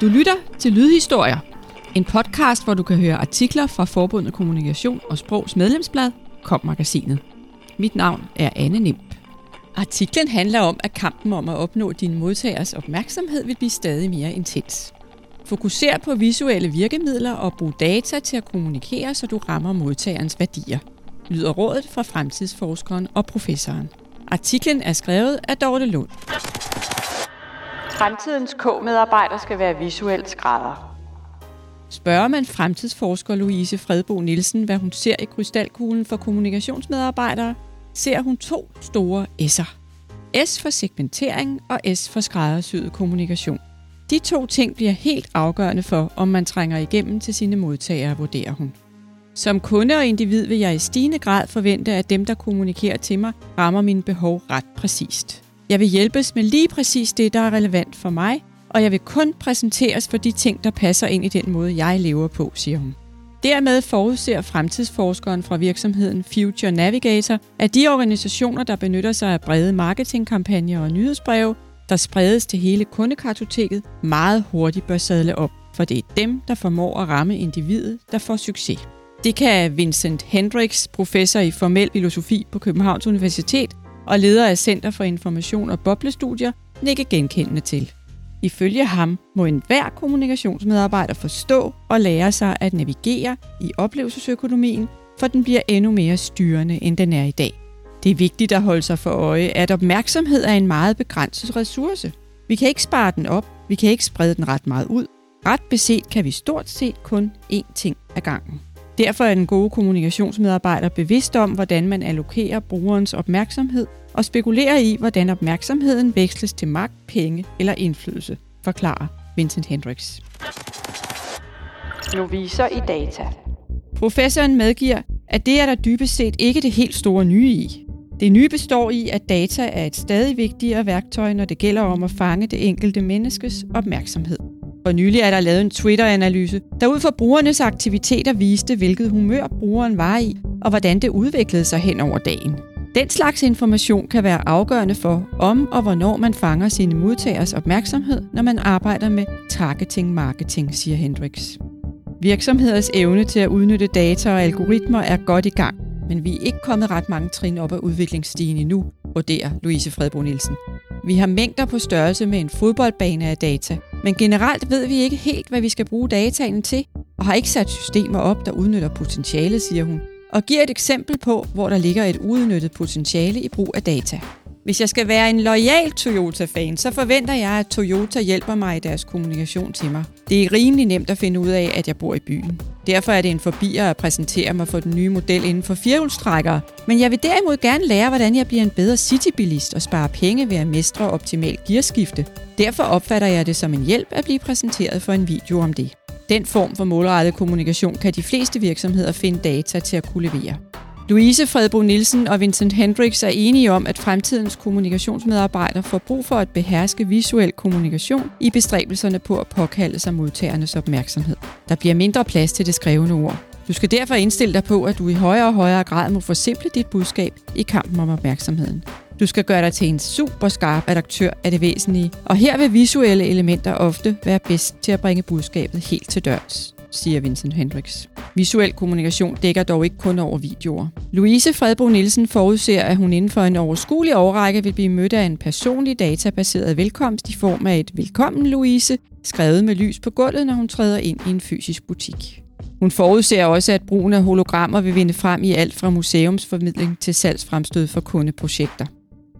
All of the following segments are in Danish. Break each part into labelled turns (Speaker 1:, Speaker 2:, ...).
Speaker 1: Du lytter til Lydhistorier, en podcast, hvor du kan høre artikler fra Forbundet Kommunikation og Sprogs medlemsblad, Kom-magasinet. Mit navn er Anne Nimp. Artiklen handler om, at kampen om at opnå din modtagers opmærksomhed vil blive stadig mere intens. Fokuser på visuelle virkemidler og brug data til at kommunikere, så du rammer modtagerens værdier, lyder rådet fra fremtidsforskeren og professoren. Artiklen er skrevet af Dorte Lund.
Speaker 2: Fremtidens K-medarbejder skal være visuelt skrædder.
Speaker 1: Spørger man fremtidsforsker Louise Fredbo Nielsen, hvad hun ser i krystalkuglen for kommunikationsmedarbejdere, ser hun to store S'er. S for segmentering og S for skræddersyet kommunikation. De to ting bliver helt afgørende for, om man trænger igennem til sine modtagere, vurderer hun. Som kunde og individ vil jeg i stigende grad forvente, at dem, der kommunikerer til mig, rammer mine behov ret præcist. Jeg vil hjælpes med lige præcis det, der er relevant for mig, og jeg vil kun præsenteres for de ting, der passer ind i den måde, jeg lever på, siger hun. Dermed forudser fremtidsforskeren fra virksomheden Future Navigator, at de organisationer, der benytter sig af brede marketingkampagner og nyhedsbreve, der spredes til hele kundekartoteket, meget hurtigt bør sadle op, for det er dem, der formår at ramme individet, der får succes. Det kan Vincent Hendricks, professor i formel filosofi på Københavns Universitet og leder af Center for Information og Boblestudier, nikke genkendende til. Ifølge ham må enhver kommunikationsmedarbejder forstå og lære sig at navigere i oplevelsesøkonomien, for den bliver endnu mere styrende, end den er i dag. Det er vigtigt at holde sig for øje, at opmærksomhed er en meget begrænset ressource. Vi kan ikke spare den op, vi kan ikke sprede den ret meget ud. Ret beset kan vi stort set kun én ting ad gangen. Derfor er den gode kommunikationsmedarbejder bevidst om, hvordan man allokerer brugerens opmærksomhed og spekulerer i, hvordan opmærksomheden veksles til magt, penge eller indflydelse, forklarer Vincent Hendricks.
Speaker 2: Noviser i data.
Speaker 1: Professoren medgiver, at det er der dybest set ikke det helt store nye i. Det nye består i, at data er et stadig vigtigere værktøj, når det gælder om at fange det enkelte menneskes opmærksomhed. For nylig er der lavet en Twitter-analyse, der ud fra brugernes aktiviteter viste, hvilket humør brugeren var i, og hvordan det udviklede sig hen over dagen. Den slags information kan være afgørende for, om og hvornår man fanger sine modtageres opmærksomhed, når man arbejder med targeting-marketing, siger Hendricks. Virksomheders evne til at udnytte data og algoritmer er godt i gang, men vi er ikke kommet ret mange trin op ad udviklingsstigen endnu, vurderer Louise Fredbo Nielsen. Vi har mængder på størrelse med en fodboldbane af data, men generelt ved vi ikke helt, hvad vi skal bruge dataen til, og har ikke sat systemer op, der udnytter potentialet, siger hun, og giver et eksempel på, hvor der ligger et udnyttet potentiale i brug af data. Hvis jeg skal være en lojal Toyota-fan, så forventer jeg, at Toyota hjælper mig i deres kommunikation til mig. Det er rimelig nemt at finde ud af, at jeg bor i byen. Derfor er det en forbier at præsentere mig for den nye model inden for firehjulstrækkere. Men jeg vil derimod gerne lære, hvordan jeg bliver en bedre citybilist og spare penge ved at mestre optimalt gearskifte. Derfor opfatter jeg det som en hjælp at blive præsenteret for en video om det. Den form for målrettet kommunikation kan de fleste virksomheder finde data til at kunne levere. Louise Fredbo Nielsen og Vincent Hendricks er enige om, at fremtidens kommunikationsmedarbejdere får brug for at beherske visuel kommunikation i bestræbelserne på at påkalde sig modtagernes opmærksomhed. Der bliver mindre plads til det skrevne ord. Du skal derfor indstille dig på, at du i højere og højere grad må forsimple dit budskab i kampen om opmærksomheden. Du skal gøre dig til en super skarp redaktør af det væsentlige, og her vil visuelle elementer ofte være bedst til at bringe budskabet helt til dørs siger Vincent Hendricks. Visuel kommunikation dækker dog ikke kun over videoer. Louise Fredbo Nielsen forudser, at hun inden for en overskuelig årrække vil blive mødt af en personlig databaseret velkomst i form af et Velkommen Louise, skrevet med lys på gulvet, når hun træder ind i en fysisk butik. Hun forudser også, at brugen af hologrammer vil vinde frem i alt fra museumsformidling til salgsfremstød for kundeprojekter.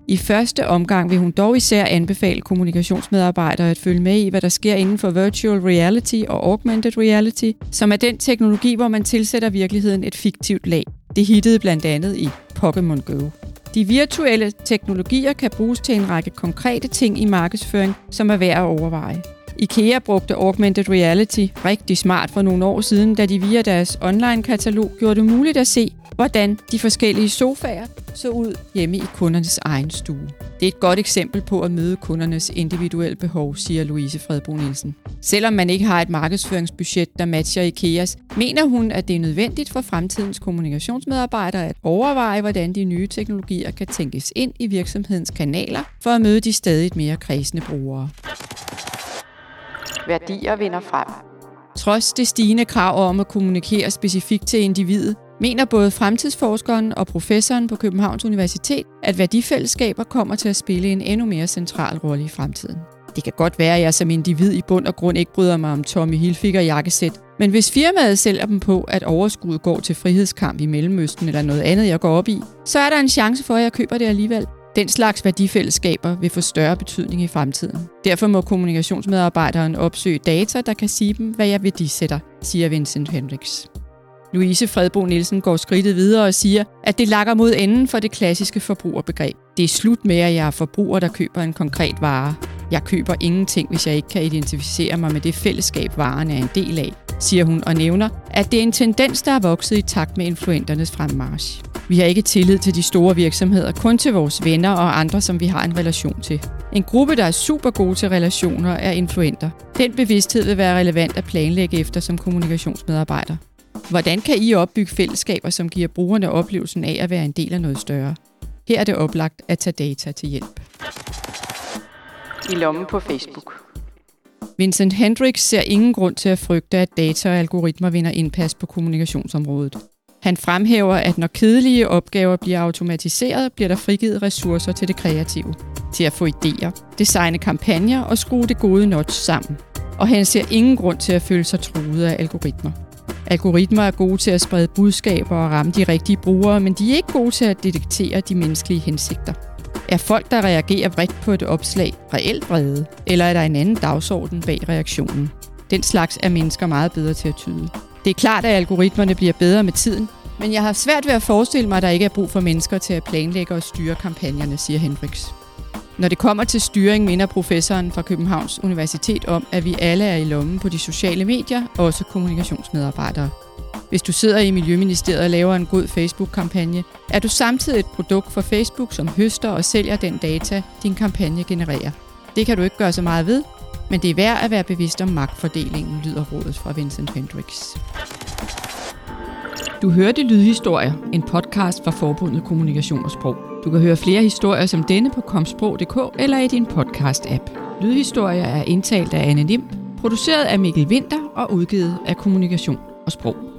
Speaker 1: I første omgang vil hun dog især anbefale kommunikationsmedarbejdere at følge med i, hvad der sker inden for virtual reality og augmented reality, som er den teknologi, hvor man tilsætter virkeligheden et fiktivt lag. Det hittede blandt andet i Pokémon Go. De virtuelle teknologier kan bruges til en række konkrete ting i markedsføring, som er værd at overveje. IKEA brugte augmented reality rigtig smart for nogle år siden, da de via deres online-katalog gjorde det muligt at se, hvordan de forskellige sofaer så ud hjemme i kundernes egen stue. Det er et godt eksempel på at møde kundernes individuelle behov, siger Louise Fredbo Nielsen. Selvom man ikke har et markedsføringsbudget, der matcher IKEAs, mener hun, at det er nødvendigt for fremtidens kommunikationsmedarbejdere at overveje, hvordan de nye teknologier kan tænkes ind i virksomhedens kanaler for at møde de stadig mere kredsende brugere.
Speaker 2: Værdier vinder frem.
Speaker 1: Trods det stigende krav om at kommunikere specifikt til individet, mener både fremtidsforskeren og professoren på Københavns Universitet, at værdifællesskaber kommer til at spille en endnu mere central rolle i fremtiden. Det kan godt være, at jeg som individ i bund og grund ikke bryder mig om Tommy Hilfiger jakkesæt, men hvis firmaet sælger dem på, at overskuddet går til frihedskamp i Mellemøsten eller noget andet, jeg går op i, så er der en chance for, at jeg køber det alligevel. Den slags værdifællesskaber vil få større betydning i fremtiden. Derfor må kommunikationsmedarbejderen opsøge data, der kan sige dem, hvad jeg værdisætter, siger Vincent Hendricks. Louise Fredbo Nielsen går skridtet videre og siger, at det lakker mod enden for det klassiske forbrugerbegreb. Det er slut med, at jeg er forbruger, der køber en konkret vare. Jeg køber ingenting, hvis jeg ikke kan identificere mig med det fællesskab, varen er en del af, siger hun og nævner, at det er en tendens, der er vokset i takt med influenternes fremmarsch. Vi har ikke tillid til de store virksomheder, kun til vores venner og andre, som vi har en relation til. En gruppe, der er super gode til relationer, er influenter. Den bevidsthed vil være relevant at planlægge efter som kommunikationsmedarbejder. Hvordan kan I opbygge fællesskaber, som giver brugerne oplevelsen af at være en del af noget større? Her er det oplagt at tage data til hjælp.
Speaker 2: I lommen på Facebook.
Speaker 1: Vincent Hendricks ser ingen grund til at frygte, at data og algoritmer vinder indpas på kommunikationsområdet. Han fremhæver, at når kedelige opgaver bliver automatiseret, bliver der frigivet ressourcer til det kreative. Til at få idéer, designe kampagner og skrue det gode notch sammen. Og han ser ingen grund til at føle sig truet af algoritmer. Algoritmer er gode til at sprede budskaber og ramme de rigtige brugere, men de er ikke gode til at detektere de menneskelige hensigter. Er folk, der reagerer vredt på et opslag, reelt vrede, eller er der en anden dagsorden bag reaktionen? Den slags er mennesker meget bedre til at tyde. Det er klart, at algoritmerne bliver bedre med tiden, men jeg har svært ved at forestille mig, at der ikke er brug for mennesker til at planlægge og styre kampagnerne, siger Hendricks. Når det kommer til styring, minder professoren fra Københavns Universitet om, at vi alle er i lommen på de sociale medier, også kommunikationsmedarbejdere. Hvis du sidder i Miljøministeriet og laver en god Facebook-kampagne, er du samtidig et produkt for Facebook, som høster og sælger den data, din kampagne genererer. Det kan du ikke gøre så meget ved, men det er værd at være bevidst om magtfordelingen, lyder rådet fra Vincent Hendricks. Du hørte Lydhistorier, en podcast fra Forbundet Kommunikation og Sprog. Du kan høre flere historier som denne på komsprog.dk eller i din podcast-app. Lydhistorier er indtalt af Anne Nim, produceret af Mikkel Winter og udgivet af Kommunikation og Sprog.